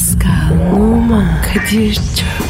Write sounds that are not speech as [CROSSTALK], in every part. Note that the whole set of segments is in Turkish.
Pascal, Oman, Kadir çok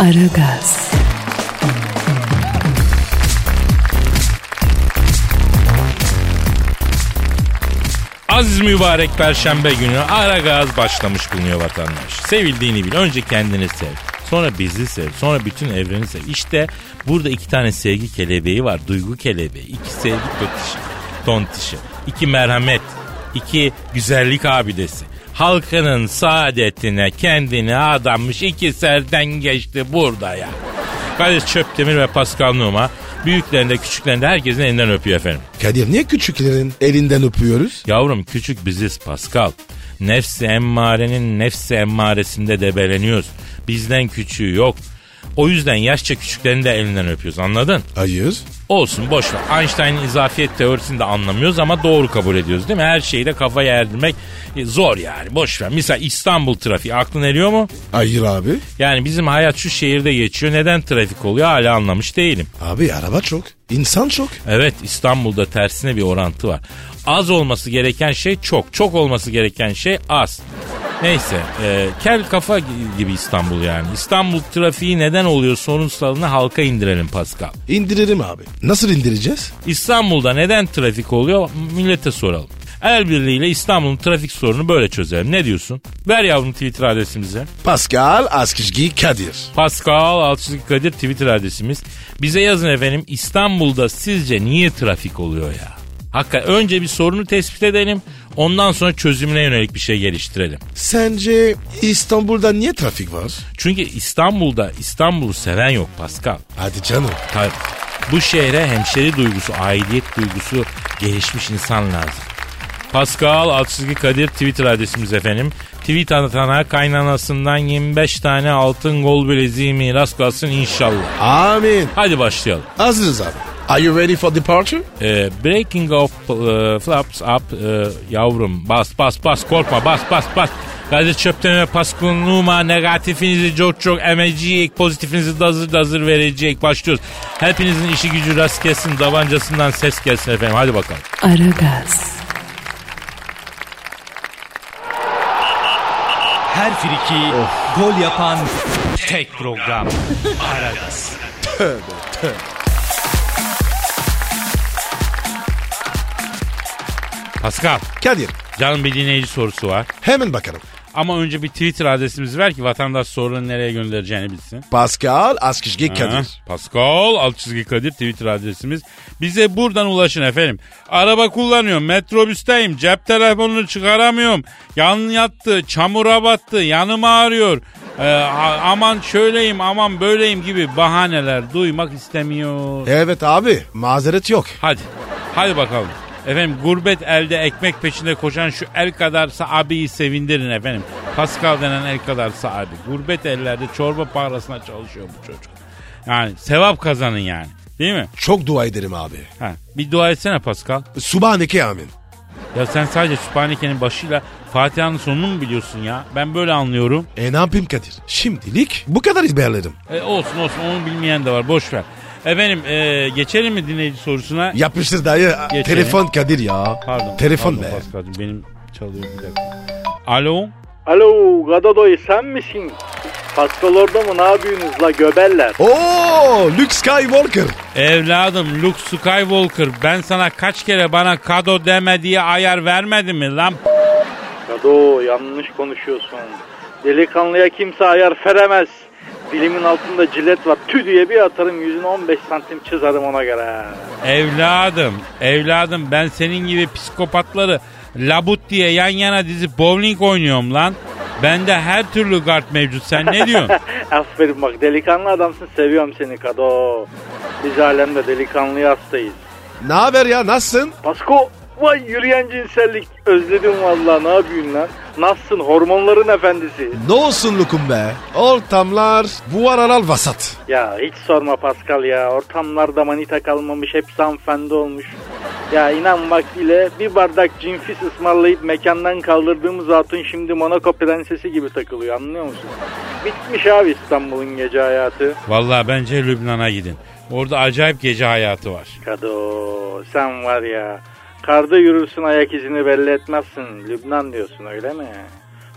Aragaz, Aziz mübarek perşembe günü ara gaz başlamış bulunuyor vatandaş. Sevildiğini bil. Önce kendini sev. Sonra bizi sev. Sonra bütün evreni sev. İşte burada iki tane sevgi kelebeği var. Duygu kelebeği. iki sevgi tötişi. Tontişi. iki merhamet. iki güzellik abidesi. Halkının saadetine kendini adamış iki serden geçti burada ya. Kadir Çöptemir ve Pascal Numa büyüklerinde küçüklerinde herkesin elinden öpüyor efendim. Kadir niye küçüklerin elinden öpüyoruz? Yavrum küçük biziz Pascal. Nefsi emmarenin nefsi emmaresinde debeleniyoruz. Bizden küçüğü yok. O yüzden yaşça küçüklerini de elinden öpüyoruz anladın? Hayır. Olsun boş ver. Einstein'ın izafiyet teorisini de anlamıyoruz ama doğru kabul ediyoruz değil mi? Her şeyi de kafaya erdirmek e, zor yani boş ver. Mesela İstanbul trafiği aklın eriyor mu? Hayır abi. Yani bizim hayat şu şehirde geçiyor. Neden trafik oluyor hala anlamış değilim. Abi araba çok. İnsan çok. Evet İstanbul'da tersine bir orantı var. Az olması gereken şey çok. Çok olması gereken şey az. Neyse e, kel kafa gibi İstanbul yani. İstanbul trafiği neden oluyor sorunsalını halka indirelim Pascal. İndiririm abi. Nasıl indireceğiz? İstanbul'da neden trafik oluyor millete soralım. El birliğiyle İstanbul'un trafik sorunu böyle çözelim. Ne diyorsun? Ver yavrum Twitter adresimize. Pascal Askizgi Kadir. Pascal Altçılık Kadir Twitter adresimiz. Bize yazın efendim İstanbul'da sizce niye trafik oluyor ya? Hakikaten önce bir sorunu tespit edelim. Ondan sonra çözümüne yönelik bir şey geliştirelim. Sence İstanbul'da niye trafik var? Çünkü İstanbul'da İstanbul'u seven yok Pascal. Hadi canım. Tabii. Bu şehre hemşeri duygusu, aidiyet duygusu gelişmiş insan lazım. Pascal Altçizgi Kadir Twitter adresimiz efendim. Tweet atana kaynanasından 25 tane altın gol bileziği miras kalsın inşallah. Amin. Hadi başlayalım. Hazırız abi. Are you ready for departure? Ee, breaking of uh, flaps up uh, yavrum bas bas bas korkma bas bas bas. Kadir çöpten ve paskunluğuma negatifinizi çok çok emecek, pozitifinizi de hazır da hazır verecek. Başlıyoruz. Hepinizin işi gücü rast gelsin, davancasından ses gelsin efendim. Hadi bakalım. Aragaz, Her friki gol yapan tek program. Aragaz. Pascal, Kadir. canım bir dinleyici sorusu var. Hemen bakalım. Ama önce bir Twitter adresimizi ver ki vatandaş sorularını nereye göndereceğini bilsin. Pascal Askizgi Ha, Kadir. Pascal alt çizgi Kadir Twitter adresimiz. Bize buradan ulaşın efendim. Araba kullanıyorum, metrobüsteyim, cep telefonunu çıkaramıyorum. Yan yattı, çamura battı, yanım ağrıyor. Ee, aman şöyleyim, aman böyleyim gibi bahaneler duymak istemiyor. Evet abi mazeret yok. Hadi, hadi bakalım. Efendim gurbet elde ekmek peşinde koşan şu el kadarsa abiyi sevindirin efendim. Pascal denen el kadarsa abi. Gurbet ellerde çorba parasına çalışıyor bu çocuk. Yani sevap kazanın yani. Değil mi? Çok dua ederim abi. Ha, bir dua etsene Pascal. Subhaneke amin. Ya sen sadece Sübhaneke'nin başıyla Fatiha'nın sonunu mu biliyorsun ya? Ben böyle anlıyorum. E ne yapayım Kadir? Şimdilik bu kadar izberlerim. E, olsun olsun onu bilmeyen de var boş ver. Efendim e, geçelim mi dinleyici sorusuna? Yapıştır dayı. Geçelim. Telefon Kadir ya. Pardon. Telefon pardon be. Pascal'cığım, benim çalıyor bir dakika. Alo? Alo Gadadoy sen misin? Pascal orada mı ne yapıyorsunuz la göbeller? Oo Luke Skywalker. Evladım Luke Skywalker ben sana kaç kere bana kado deme diye ayar vermedi mi lan? Gado yanlış konuşuyorsun. Delikanlıya kimse ayar veremez. Dilimin altında cilet var. Tü diye bir atarım yüzüne 15 santim çizerim ona göre. Evladım, evladım ben senin gibi psikopatları labut diye yan yana dizip bowling oynuyorum lan. Bende her türlü kart mevcut. Sen ne diyorsun? [LAUGHS] Aferin bak delikanlı adamsın seviyorum seni Kado. Biz alemde delikanlıya hastayız. Ne haber ya nasılsın? Pasko Vay yürüyen cinsellik. Özledim vallahi ne yapıyorsun lan? Nasılsın hormonların efendisi? Ne olsun Lukum be? Ortamlar bu aralar vasat. Ya hiç sorma Pascal ya. Ortamlarda manita kalmamış hepsi hanımefendi olmuş. Ya inan vaktiyle bir bardak cinfis ısmarlayıp mekandan kaldırdığımız hatun şimdi Monaco prensesi gibi takılıyor anlıyor musun? Bitmiş abi İstanbul'un gece hayatı. Vallahi bence Lübnan'a gidin. Orada acayip gece hayatı var. Kado sen var ya. Karda yürürsün ayak izini belli etmezsin. Lübnan diyorsun öyle mi?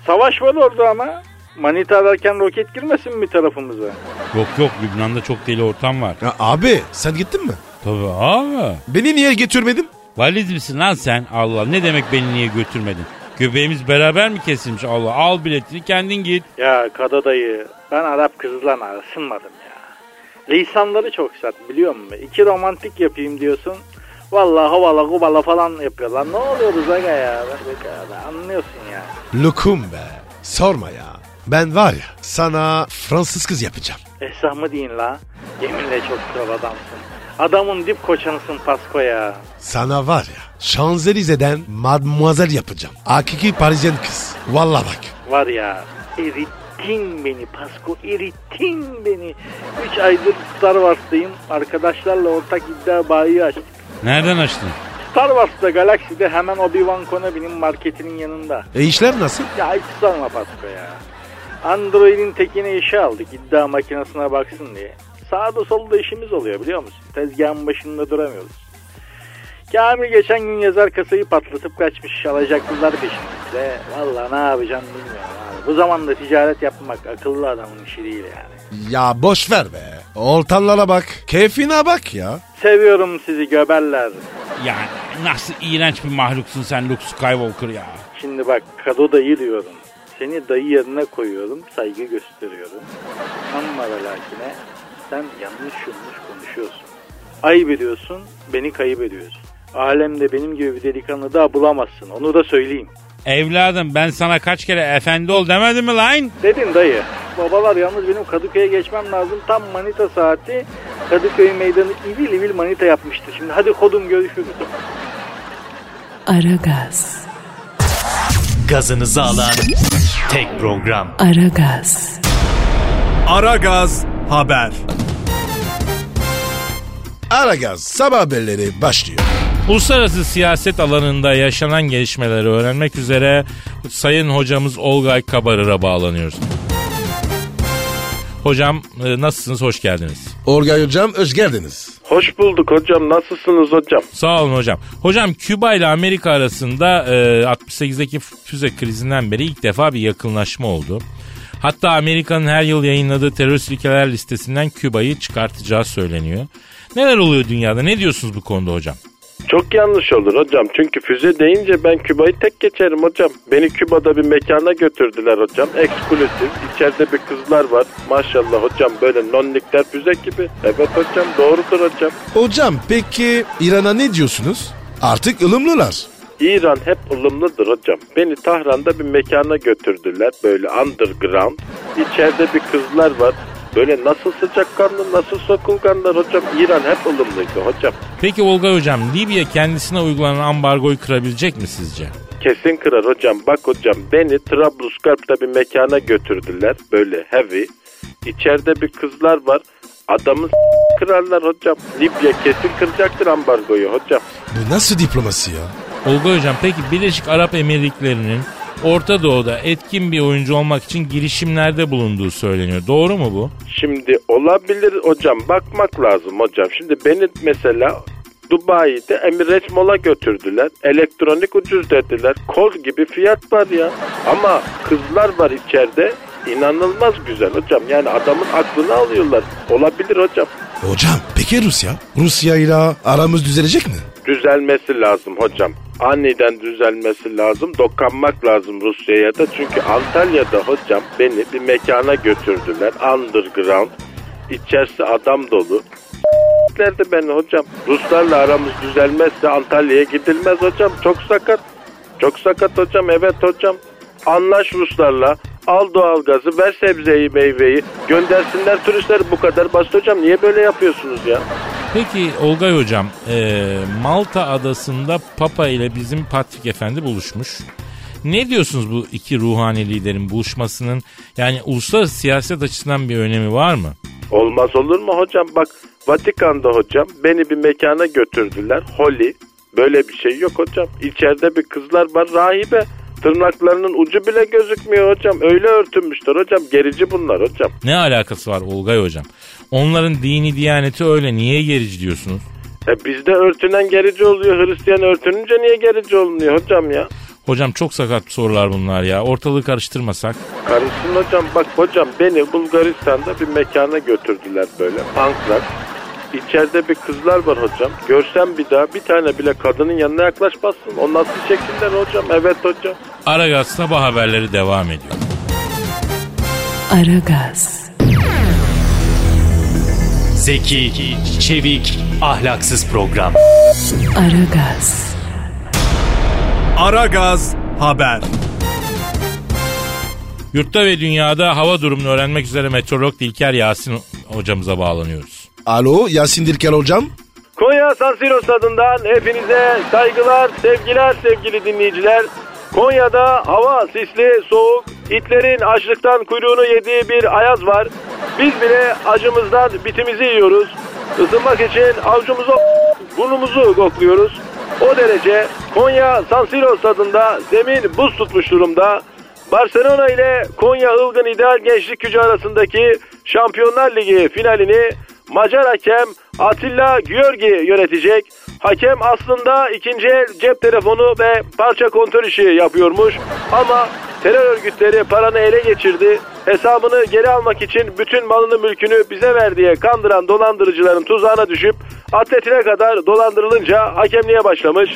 Savaş var orada ama. Manita ararken roket girmesin mi tarafımıza? Yok yok Lübnan'da çok deli ortam var. Ya abi sen gittin mi? Tabii abi. Beni niye getirmedin? Valiz misin lan sen? Allah ne demek beni niye götürmedin? Göbeğimiz beraber mi kesilmiş Allah? Al biletini kendin git. Ya Kado dayı ben Arap kızlarla ısınmadım ya. Lisanları çok sert biliyor musun? İki romantik yapayım diyorsun. Vallahi havala kubala falan yapıyorlar. Ne oluyoruz aga ya? Anlıyorsun ya. Lukum be. Sorma ya. Ben var ya sana Fransız kız yapacağım. Esah mı deyin la? Yeminle çok kral adamsın. Adamın dip koçanısın Pasko ya. Sana var ya Şanzelize'den mademoiselle yapacağım. Hakiki Parisyen kız. Vallahi bak. Var ya erittin beni Pasko erittin beni. Üç aydır Star Wars'tayım. Arkadaşlarla ortak iddia bayi açtık. Nereden açtın? Star Wars'ta Galaxy'de hemen Obi-Wan Kenobi'nin marketinin yanında. E işler nasıl? Ya hiç sorma Pasko ya. Android'in tekini işe aldık iddia makinesine baksın diye. Sağda solda işimiz oluyor biliyor musun? Tezgahın başında duramıyoruz. Kamil geçen gün yazar kasayı patlatıp kaçmış alacaklılar peşimizde. Valla ne yapacağım bilmiyorum. Bu zamanda ticaret yapmak akıllı adamın işi değil yani. Ya boş ver be. Ortamlara bak. Keyfine bak ya. Seviyorum sizi göberler. Yani nasıl iğrenç bir mahluksun sen Luke Skywalker ya. Şimdi bak kado dayı diyorum. Seni dayı yerine koyuyorum, saygı gösteriyorum. Ama ve lakine sen yanlış yanlış konuşuyorsun. Ayıp ediyorsun, beni kayıp ediyorsun. Alemde benim gibi bir delikanlı daha bulamazsın, onu da söyleyeyim. Evladım ben sana kaç kere efendi ol demedim mi lan? Dedin dayı. Babalar yalnız benim Kadıköy'e geçmem lazım. Tam manita saati. Kadıköy meydanı ivil ivil manita yapmıştı. Şimdi hadi kodum görüşürüz. Aragaz, Gazınızı alan tek program. Aragaz, Aragaz Haber. Aragaz sabah haberleri başlıyor. Uluslararası siyaset alanında yaşanan gelişmeleri öğrenmek üzere Sayın Hocamız Olgay Kabarır'a bağlanıyoruz. Hocam e, nasılsınız? Hoş geldiniz. Orgay hocam hoş geldiniz. Hoş bulduk hocam. Nasılsınız hocam? Sağ olun hocam. Hocam Küba ile Amerika arasında e, 68'deki füze krizinden beri ilk defa bir yakınlaşma oldu. Hatta Amerika'nın her yıl yayınladığı terörist ülkeler listesinden Küba'yı çıkartacağı söyleniyor. Neler oluyor dünyada? Ne diyorsunuz bu konuda hocam? Çok yanlış olur hocam. Çünkü füze deyince ben Küba'yı tek geçerim hocam. Beni Küba'da bir mekana götürdüler hocam. Eksklusif. İçeride bir kızlar var. Maşallah hocam böyle nonnikler füze gibi. Evet hocam doğrudur hocam. Hocam peki İran'a ne diyorsunuz? Artık ılımlılar. İran hep ılımlıdır hocam. Beni Tahran'da bir mekana götürdüler. Böyle underground. İçeride bir kızlar var. Böyle nasıl sıcakkanlı, nasıl sokulganlar hocam. İran hep ılımlıydı hocam. Peki Olgay hocam Libya kendisine uygulanan ambargoyu kırabilecek mi sizce? Kesin kırar hocam. Bak hocam beni Trablusgarp'ta bir mekana götürdüler. Böyle heavy. İçeride bir kızlar var. Adamı s- kırarlar hocam. Libya kesin kıracaktır ambargoyu hocam. Bu nasıl diplomasi ya? Olgay hocam peki Birleşik Arap Emirlikleri'nin Orta Doğu'da etkin bir oyuncu olmak için girişimlerde bulunduğu söyleniyor. Doğru mu bu? Şimdi olabilir hocam. Bakmak lazım hocam. Şimdi beni mesela Dubai'de Emirates Mall'a götürdüler. Elektronik ucuz dediler. Kol gibi fiyat var ya. Ama kızlar var içeride. İnanılmaz güzel hocam. Yani adamın aklını alıyorlar. Olabilir hocam. Hocam peki Rusya? Rusya ile aramız düzelecek mi? düzelmesi lazım hocam. Aniden düzelmesi lazım. Dokanmak lazım Rusya'ya da. Çünkü Antalya'da hocam beni bir mekana götürdüler. Underground. İçerisi adam dolu. Nerede beni hocam? Ruslarla aramız düzelmezse Antalya'ya gidilmez hocam. Çok sakat. Çok sakat hocam. Evet hocam. Anlaş Ruslarla. Al doğalgazı, ver sebzeyi, meyveyi. Göndersinler turistleri bu kadar basit hocam. Niye böyle yapıyorsunuz ya? Peki Olgay hocam e, Malta adasında Papa ile bizim Patrik Efendi buluşmuş. Ne diyorsunuz bu iki ruhani liderin buluşmasının yani uluslararası siyaset açısından bir önemi var mı? Olmaz olur mu hocam? Bak Vatikan'da hocam beni bir mekana götürdüler. Holy. Böyle bir şey yok hocam. İçeride bir kızlar var rahibe. Tırnaklarının ucu bile gözükmüyor hocam. Öyle örtünmüşler hocam. Gerici bunlar hocam. Ne alakası var Olgay hocam? Onların dini diyaneti öyle niye gerici diyorsunuz? E bizde örtünen gerici oluyor. Hristiyan örtününce niye gerici olmuyor hocam ya? Hocam çok sakat sorular bunlar ya. Ortalığı karıştırmasak. Karışsın hocam. Bak hocam beni Bulgaristan'da bir mekana götürdüler böyle. Ankara. İçeride bir kızlar var hocam. Görsem bir daha bir tane bile kadının yanına yaklaşmazsın. O nasıl şekiller hocam? Evet hocam. Aragaz sabah haberleri devam ediyor. Aragaz, Zeki, çevik, ahlaksız program. Aragaz, Aragaz Haber. Yurtta ve dünyada hava durumunu öğrenmek üzere meteorolog Dilker Yasin hocamıza bağlanıyoruz. Alo Yasin Dilker hocam. Konya San Siro stadından hepinize saygılar, sevgiler sevgili dinleyiciler. Konya'da hava sisli, soğuk, itlerin açlıktan kuyruğunu yediği bir ayaz var. Biz bile acımızdan bitimizi yiyoruz. Isınmak için avcumuzu burnumuzu kokluyoruz. O derece Konya San Siro stadında zemin buz tutmuş durumda. Barcelona ile Konya Ilgın İdeal Gençlik Gücü arasındaki Şampiyonlar Ligi finalini Macar hakem Atilla Gyorgi yönetecek. Hakem aslında ikinci el cep telefonu ve parça kontrol işi yapıyormuş. Ama terör örgütleri paranı ele geçirdi. Hesabını geri almak için bütün malını mülkünü bize ver diye kandıran dolandırıcıların tuzağına düşüp atletine kadar dolandırılınca hakemliğe başlamış.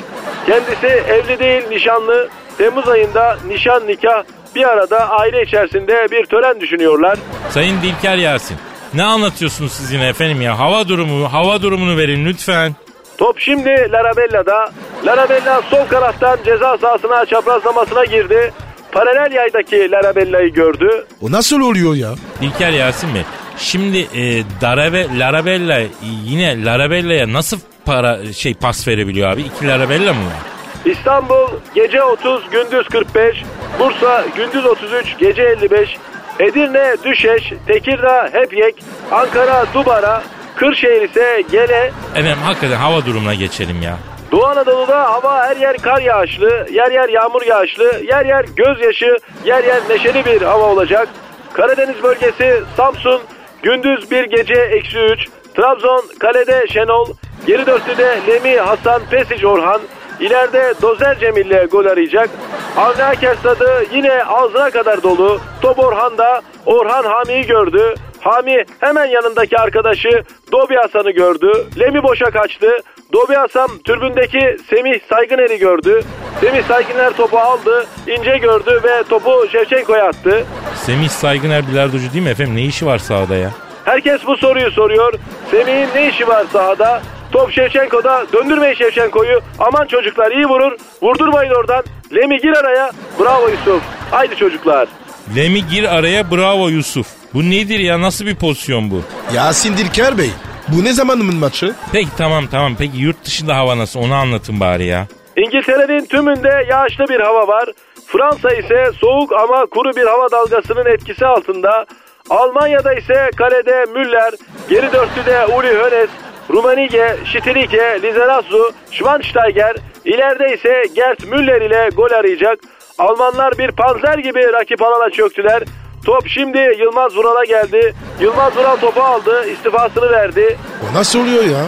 Kendisi evli değil nişanlı. Temmuz ayında nişan nikah bir arada aile içerisinde bir tören düşünüyorlar. Sayın Dilker Yasin ne anlatıyorsunuz siz yine efendim ya? Hava durumu, hava durumunu verin lütfen. Top şimdi Larabella'da. Larabella sol kanattan ceza sahasına çaprazlamasına girdi. Paralel yaydaki Larabella'yı gördü. O nasıl oluyor ya? Dilker Yasin Bey. Şimdi e, Darabe, Larabella yine Larabella'ya nasıl para şey pas verebiliyor abi? İki Larabella mı var? İstanbul gece 30 gündüz 45. Bursa gündüz 33 gece 55. Edirne Düşeş, Tekirdağ Hepyek, Ankara Dubara, Kırşehir ise Gele. Efendim hakikaten hava durumuna geçelim ya. Doğu Anadolu'da hava her yer kar yağışlı, yer yer yağmur yağışlı, yer yer gözyaşı, yer yer neşeli bir hava olacak. Karadeniz bölgesi Samsun gündüz bir gece eksi 3, Trabzon kalede Şenol, geri dörtlüde Lemi Hasan Pesic Orhan, ileride Dozer Cemil ile gol arayacak. Avni Aker stadı yine ağzına kadar dolu. Top Orhan'da Orhan Hami'yi gördü. Hami hemen yanındaki arkadaşı Dobi Hasan'ı gördü. Lemi boşa kaçtı. Dobi Hasan türbündeki Semih Saygıner'i gördü. Semih Saygıner topu aldı, ince gördü ve topu Şevçenko'ya attı. Semih Saygıner bilardocu değil mi efendim? Ne işi var sahada ya? Herkes bu soruyu soruyor. Semih'in ne işi var sahada? Top Şevçenko'da. Döndürmeyin Şevçenko'yu. Aman çocuklar iyi vurur. Vurdurmayın oradan. Lemi gir araya. Bravo Yusuf. Haydi çocuklar. Lemi gir araya bravo Yusuf. Bu nedir ya nasıl bir pozisyon bu? Yasin Dilker Bey. Bu ne zamanın maçı? Peki tamam tamam peki yurt dışında hava nasıl onu anlatın bari ya. İngiltere'nin tümünde yağışlı bir hava var. Fransa ise soğuk ama kuru bir hava dalgasının etkisi altında. Almanya'da ise kalede Müller, geri dörtlüde Uli Hoeneß, Rumenige, Şitilike, Lizarazu, Schweinsteiger, ileride ise Gert Müller ile gol arayacak. Almanlar bir panzer gibi rakip alana çöktüler. Top şimdi Yılmaz Vural'a geldi. Yılmaz Vural topu aldı, istifasını verdi. O nasıl oluyor ya?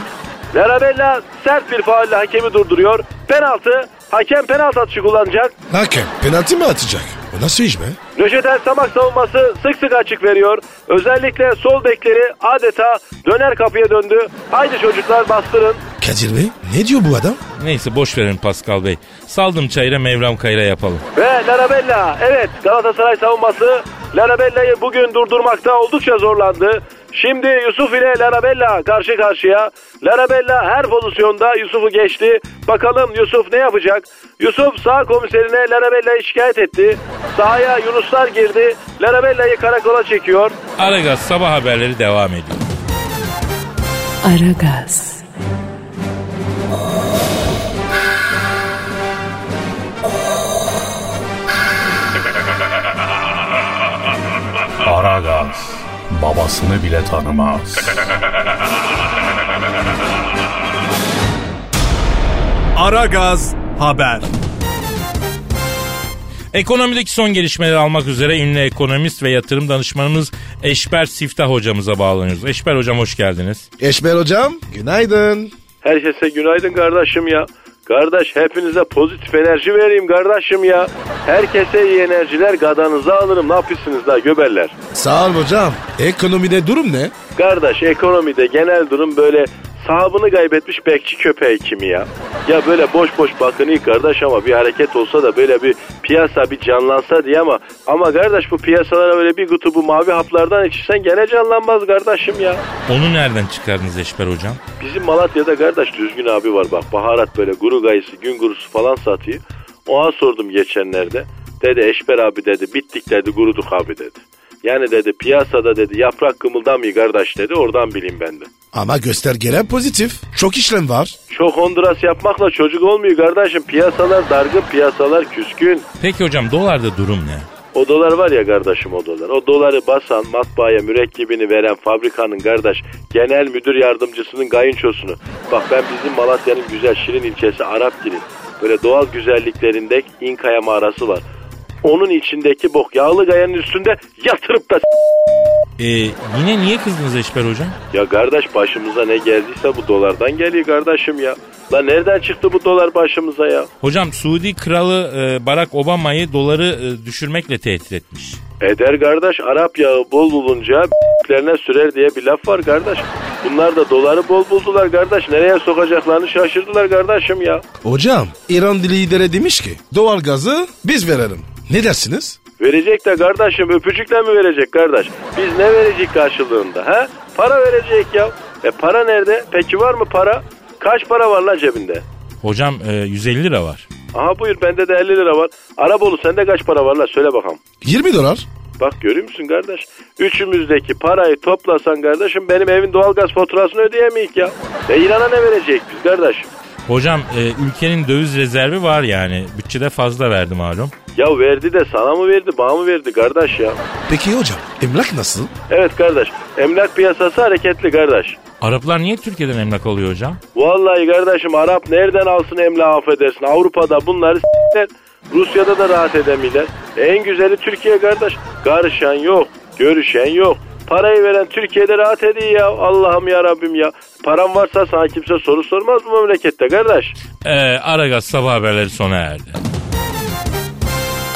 Larabella sert bir faulle hakemi durduruyor. Penaltı, hakem penaltı atışı kullanacak. Hakem penaltı mı atacak? O nasıl iş be? Nöşet Samak savunması sık sık açık veriyor. Özellikle sol bekleri adeta döner kapıya döndü. Haydi çocuklar bastırın. Kadir Bey ne diyor bu adam? Neyse boş verin Pascal Bey. Saldım çayıra Mevlam kayra yapalım. Ve Larabella evet Galatasaray savunması Larabella'yı bugün durdurmakta oldukça zorlandı. Şimdi Yusuf ile Larabella karşı karşıya. Larabella her pozisyonda Yusuf'u geçti. Bakalım Yusuf ne yapacak? Yusuf sağ komiserine Larabella'yı şikayet etti. Sahaya Yunuslar girdi. Larabella'yı karakola çekiyor. Aragaz sabah haberleri devam ediyor. Aragaz. Aragaz babasını bile tanımaz. Aragaz Haber. Ekonomideki son gelişmeleri almak üzere ünlü ekonomist ve yatırım danışmanımız Eşber Siftah hocamıza bağlanıyoruz. Eşber hocam hoş geldiniz. Eşber hocam günaydın. Herkese günaydın kardeşim ya. Kardeş hepinize pozitif enerji vereyim kardeşim ya. Herkese iyi enerjiler gadanıza alırım. Ne yapıyorsunuz da göberler? Sağ ol hocam. Ekonomide durum ne? Kardeş ekonomide genel durum böyle sahabını kaybetmiş bekçi köpeği kimi ya. Ya böyle boş boş bakını kardeş ama bir hareket olsa da böyle bir piyasa bir canlansa diye ama ama kardeş bu piyasalara böyle bir kutu bu mavi haplardan içirsen gene canlanmaz kardeşim ya. Onu nereden çıkardınız Eşber hocam? Bizim Malatya'da kardeş düzgün abi var bak baharat böyle guru gayısı gün gurusu falan satıyor. Ona sordum geçenlerde. Dedi Eşber abi dedi bittik dedi guruduk abi dedi. Yani dedi piyasada dedi yaprak kımıldamıyor kardeş dedi oradan bileyim ben de. Ama göstergeler pozitif. Çok işlem var. Çok Honduras yapmakla çocuk olmuyor kardeşim. Piyasalar dargın, piyasalar küskün. Peki hocam dolarda durum ne? O dolar var ya kardeşim o dolar. O doları basan, matbaaya mürekkebini veren fabrikanın kardeş genel müdür yardımcısının kayınçosunu. Bak ben bizim Malatya'nın güzel Şirin ilçesi Arapgir'in böyle doğal güzelliklerinde İnkaya mağarası var. Onun içindeki bok yağlı gayanın üstünde yatırıp da Ee, yine niye kızdınız Eşber hocam? Ya kardeş başımıza ne geldiyse bu dolardan geliyor kardeşim ya. La nereden çıktı bu dolar başımıza ya? Hocam Suudi kralı e, Barack Obama'yı doları e, düşürmekle tehdit etmiş. Eder kardeş Arap yağı bol bulunca lerine sürer diye bir laf var kardeş. Bunlar da doları bol buldular kardeş. Nereye sokacaklarını şaşırdılar kardeşim ya. Hocam İran lideri demiş ki doğal gazı biz verelim. Ne dersiniz? Verecek de kardeşim öpücükle mi verecek kardeş? Biz ne verecek karşılığında ha? Para verecek ya. E para nerede? Peki var mı para? Kaç para var lan cebinde? Hocam e, 150 lira var. Aha buyur bende de 50 lira var. Arabolu sende kaç para var lan söyle bakalım. 20 dolar. Bak görüyor musun kardeş? Üçümüzdeki parayı toplasan kardeşim benim evin doğalgaz faturasını ödeyemeyik ya. E İran'a ne verecek biz kardeşim? Hocam e, ülkenin döviz rezervi var yani. Bütçede fazla verdi malum. Ya verdi de sana mı verdi bana mı verdi kardeş ya? Peki hocam emlak nasıl? Evet kardeş emlak piyasası hareketli kardeş. Araplar niye Türkiye'den emlak alıyor hocam? Vallahi kardeşim Arap nereden alsın emlak affedersin. Avrupa'da bunları s**ler. Rusya'da da rahat edemiyorlar. En güzeli Türkiye kardeş. Karışan yok, görüşen yok. Parayı veren Türkiye'de rahat ediyor ya. Allah'ım ya Rabbim ya. Param varsa sana kimse soru sormaz bu memlekette kardeş. E, Aragaz sabah haberleri sona erdi.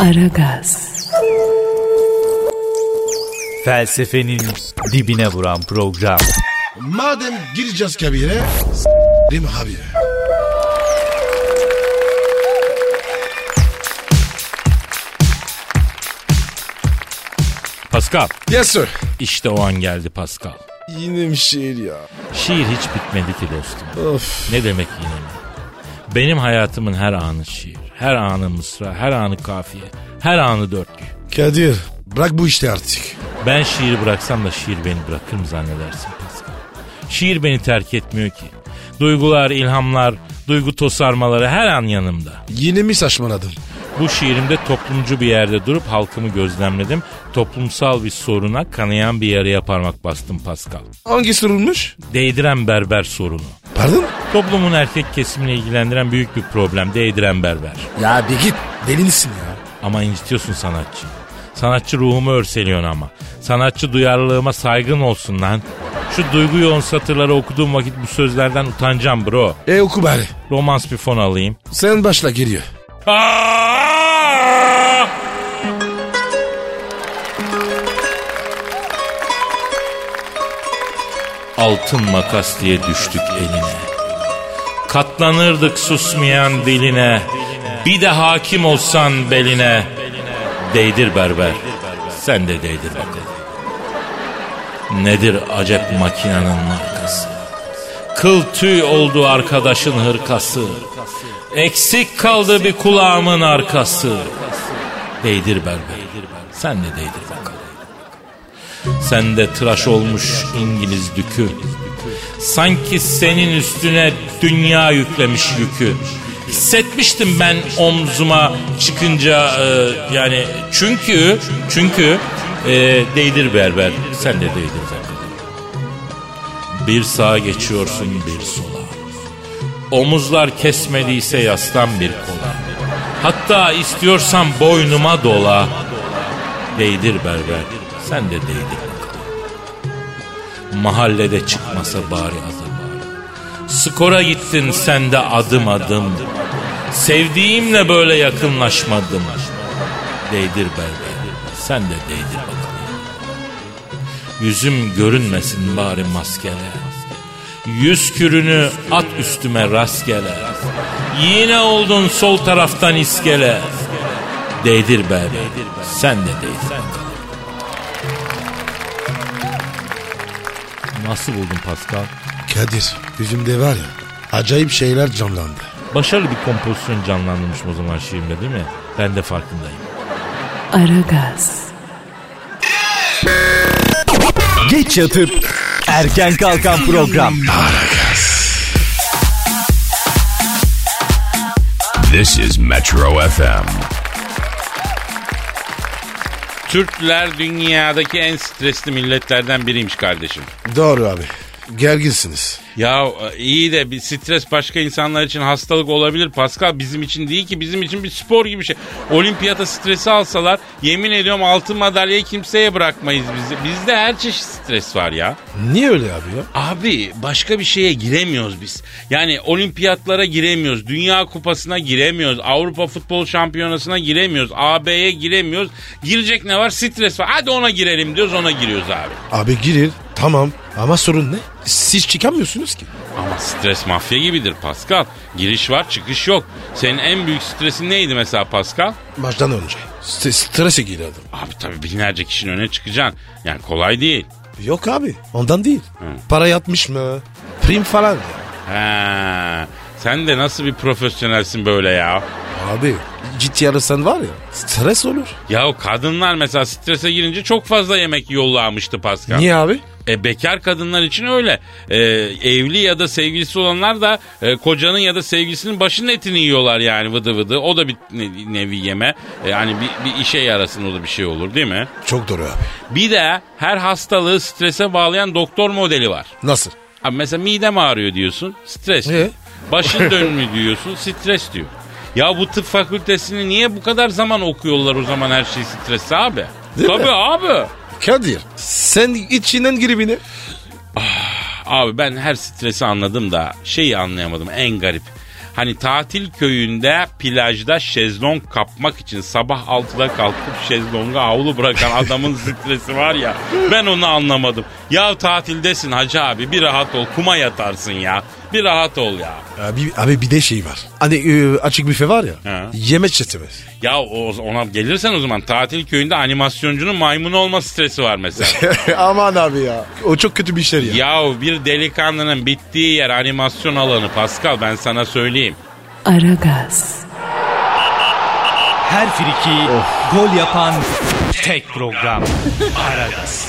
Aragaz, Felsefenin dibine vuran program. Madem gireceğiz kabire s**rim habire. Pascal Yes sir. işte o an geldi Pascal. Yine bir şiir ya. Şiir hiç bitmedi ki dostum. Of. Ne demek yine mi? Benim hayatımın her anı şiir. Her anı mısra, her anı kafiye, her anı dörtlü. Kadir bırak bu işte artık. Ben şiiri bıraksam da şiir beni bırakır mı zannedersin? Şiir beni terk etmiyor ki. Duygular, ilhamlar, duygu tosarmaları her an yanımda. Yine mi saçmaladın? Bu şiirimde toplumcu bir yerde durup halkımı gözlemledim. Toplumsal bir soruna kanayan bir yarıya parmak bastım Pascal. Hangi sorulmuş? Değdiren berber sorunu. Pardon? Toplumun erkek kesimini ilgilendiren büyük bir problem değdiren berber. Ya bir git delisin ya. Ama incitiyorsun sanatçı. Sanatçı ruhumu örseliyorsun ama. Sanatçı duyarlılığıma saygın olsun lan. Şu duygu yoğun satırları okuduğum vakit bu sözlerden utanacağım bro. E oku bari. Romans bir fon alayım. Sen başla geliyor. Aa! Altın makas diye düştük eline. Katlanırdık susmayan diline. Bir de hakim olsan beline. Değdir berber. Sen de değdir bakalım. Nedir acep makinanın markası? Kıl tüy oldu arkadaşın hırkası. Eksik kaldı bir kulağımın arkası. Değdir berber. Sen de değdir bakalım. Sen de tıraş olmuş İngiliz dükü. Sanki senin üstüne dünya yüklemiş yükü. Hissetmiştim ben omzuma çıkınca e, yani çünkü çünkü Ee, değdir berber. Sen de değdir zaten. Bir sağa geçiyorsun bir sola. Omuzlar kesmediyse yastan bir kola. Hatta istiyorsan boynuma dola. Değdir berber. Sen de değdir. Mahallede çıkmasa bari adım. Skora gittin sen de adım adım. Sevdiğimle böyle yakınlaşmadım. Değdir berber. Sen de değdir bakalım. Yüzüm görünmesin bari maskele. Yüz kürünü at üstüme rastgele. Yine oldun sol taraftan iskele. Değdir berber. Sen de değdir. Nasıl buldun Pascal? Kadir yüzümde var ya acayip şeyler canlandı. Başarılı bir kompozisyon canlandırmışım o zaman şiirimde değil mi? Ben de farkındayım. Aragaz, Geç yatıp erken kalkan program. This is Metro FM. Türkler dünyadaki en stresli milletlerden biriymiş kardeşim. Doğru abi. Gerginsiniz. Ya e, iyi de bir stres başka insanlar için hastalık olabilir Pascal. Bizim için değil ki bizim için bir spor gibi şey. Olimpiyata stresi alsalar yemin ediyorum altın madalyayı kimseye bırakmayız biz. Bizde her çeşit stres var ya. Niye öyle abi ya? Abi başka bir şeye giremiyoruz biz. Yani olimpiyatlara giremiyoruz. Dünya kupasına giremiyoruz. Avrupa futbol şampiyonasına giremiyoruz. AB'ye giremiyoruz. Girecek ne var? Stres var. Hadi ona girelim diyoruz ona giriyoruz abi. Abi girin tamam ama sorun ne? Siz çıkamıyorsunuz ki. Ama stres mafya gibidir Pascal. Giriş var çıkış yok. Senin en büyük stresin neydi mesela Pascal? Maçtan önce. St- strese giriyordum. Abi tabii binlerce kişinin önüne çıkacaksın. Yani kolay değil. Yok abi ondan değil. Para yatmış mı? Prim falan. He. Sen de nasıl bir profesyonelsin böyle ya? Abi ciddi ararsan var ya stres olur. Ya o kadınlar mesela strese girince çok fazla yemek yollamıştı Pascal. Niye abi? E, bekar kadınlar için öyle. E, evli ya da sevgilisi olanlar da e, kocanın ya da sevgilisinin başının etini yiyorlar yani vıdı vıdı. O da bir ne- nevi yeme. E, yani bir, bir işe yarasın o da bir şey olur değil mi? Çok doğru abi. Bir de her hastalığı strese bağlayan doktor modeli var. Nasıl? Abi mesela midem ağrıyor diyorsun. Stres. E? diyor. Başın [LAUGHS] dönmüyor diyorsun. Stres diyor. Ya bu tıp fakültesini niye bu kadar zaman okuyorlar o zaman her şey stresli abi? Değil Tabii mi? abi. Kadir sen içinden giribini. Abi ben her stresi anladım da şeyi anlayamadım en garip. Hani tatil köyünde plajda şezlong kapmak için sabah 6'da kalkıp şezlonga havlu bırakan adamın [LAUGHS] stresi var ya ben onu anlamadım. Ya tatildesin hacı abi bir rahat ol kuma yatarsın ya bir rahat ol ya. Abi, abi bir de şey var. Hani e, açık büfe var ya. Ha. Yemek çetemez. Ya o, ona gelirsen o zaman tatil köyünde animasyoncunun maymunu olma stresi var mesela. [LAUGHS] Aman abi ya. O çok kötü bir şey ya. ya bir delikanlının bittiği yer animasyon alanı Pascal ben sana söyleyeyim. Aragaz, Her friki gol yapan tek program. Aragaz.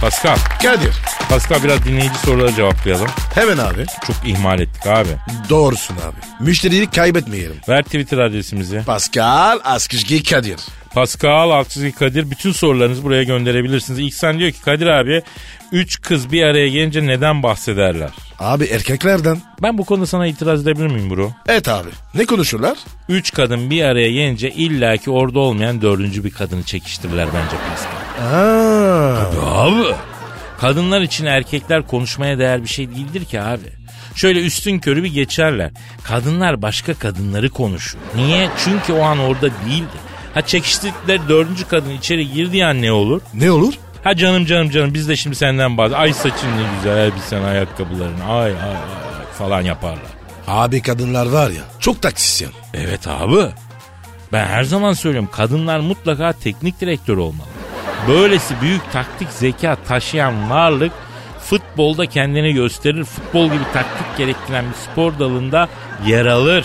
Pascal, Kadir. Pascal biraz dinleyici soruları cevaplayalım. Hemen abi. Çok ihmal ettik abi. Doğrusun abi. Müşteriyi kaybetmeyelim. Ver Twitter adresimizi. Pascal Askışgi Kadir. Pascal Altçizgi Kadir bütün sorularınızı buraya gönderebilirsiniz. İhsan diyor ki Kadir abi üç kız bir araya gelince neden bahsederler? Abi erkeklerden. Ben bu konuda sana itiraz edebilir miyim bro? Evet abi. Ne konuşurlar? Üç kadın bir araya gelince illaki orada olmayan dördüncü bir kadını çekiştirirler bence Pascal. Aa. Abi. Kadınlar için erkekler konuşmaya değer bir şey değildir ki abi. Şöyle üstün körü bir geçerler. Kadınlar başka kadınları konuşur. Niye? Çünkü o an orada değildi. Ha çekiştirdikleri dördüncü kadın içeri girdiği an ne olur? Ne olur? Ha canım canım canım biz de şimdi senden bazı ay saçın ne güzel elbisen ayakkabıların ay ay ay ay falan yaparlar. Abi kadınlar var ya çok taksisyen. Evet abi. Ben her zaman söylüyorum kadınlar mutlaka teknik direktör olmalı. Böylesi büyük taktik zeka taşıyan varlık futbolda kendini gösterir. Futbol gibi taktik gerektiren bir spor dalında yer alır.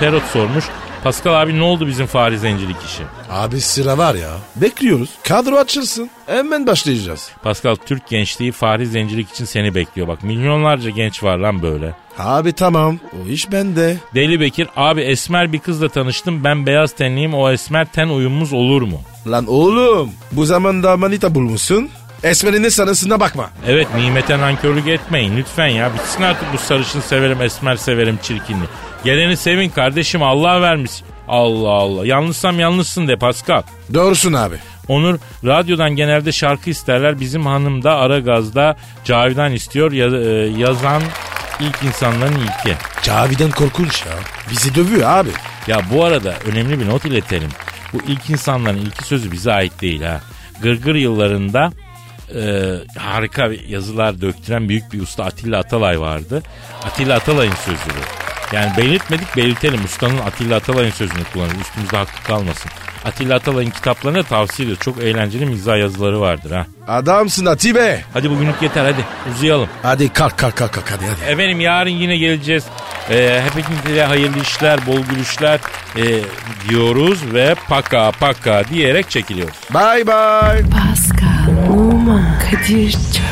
Perot sormuş. Pascal abi ne oldu bizim fare zencilik işi? Abi sıra var ya. Bekliyoruz. Kadro açılsın. Hemen başlayacağız. Pascal Türk gençliği fare zencilik için seni bekliyor. Bak milyonlarca genç var lan böyle. Abi tamam. O iş bende. Deli Bekir abi esmer bir kızla tanıştım ben beyaz tenliyim o esmer ten uyumumuz olur mu? Lan oğlum. Bu zamanda manita bulmuşsun. Esmer'in sanısına bakma. Evet nimete nankörlük etmeyin lütfen ya. Bitsin artık bu sarışın severim esmer severim çirkinliği. Geleni sevin kardeşim Allah vermiş. Allah Allah. Yanlışsam yanlışsın de Pascal. Doğrusun abi. Onur radyodan genelde şarkı isterler. Bizim hanım da ara gazda Cavidan istiyor. Ya- e, yazan ilk insanların ilki. Cavidan korkunç ya. Bizi dövüyor abi. Ya bu arada önemli bir not iletelim. Bu ilk insanların ilki sözü bize ait değil ha. Gırgır yıllarında e, harika yazılar döktüren büyük bir usta Atilla Atalay vardı. Atilla Atalay'ın sözü bu. Yani belirtmedik belirtelim. Ustanın Atilla Atalay'ın sözünü kullanır. Üstümüzde hakkı kalmasın. Atilla Atalay'ın kitaplarını tavsiye ediyoruz. Çok eğlenceli mizah yazıları vardır ha. Adamsın Atibe. Hadi bugünlük yeter hadi uzayalım. Hadi kalk kalk kalk kalk hadi hadi. Efendim yarın yine geleceğiz. Ee, hepinize hayırlı işler, bol gülüşler ee, diyoruz ve paka paka diyerek çekiliyoruz. Bye bye. Pascal, Oman, Kadir çok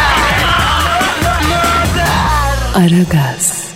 Aragaz.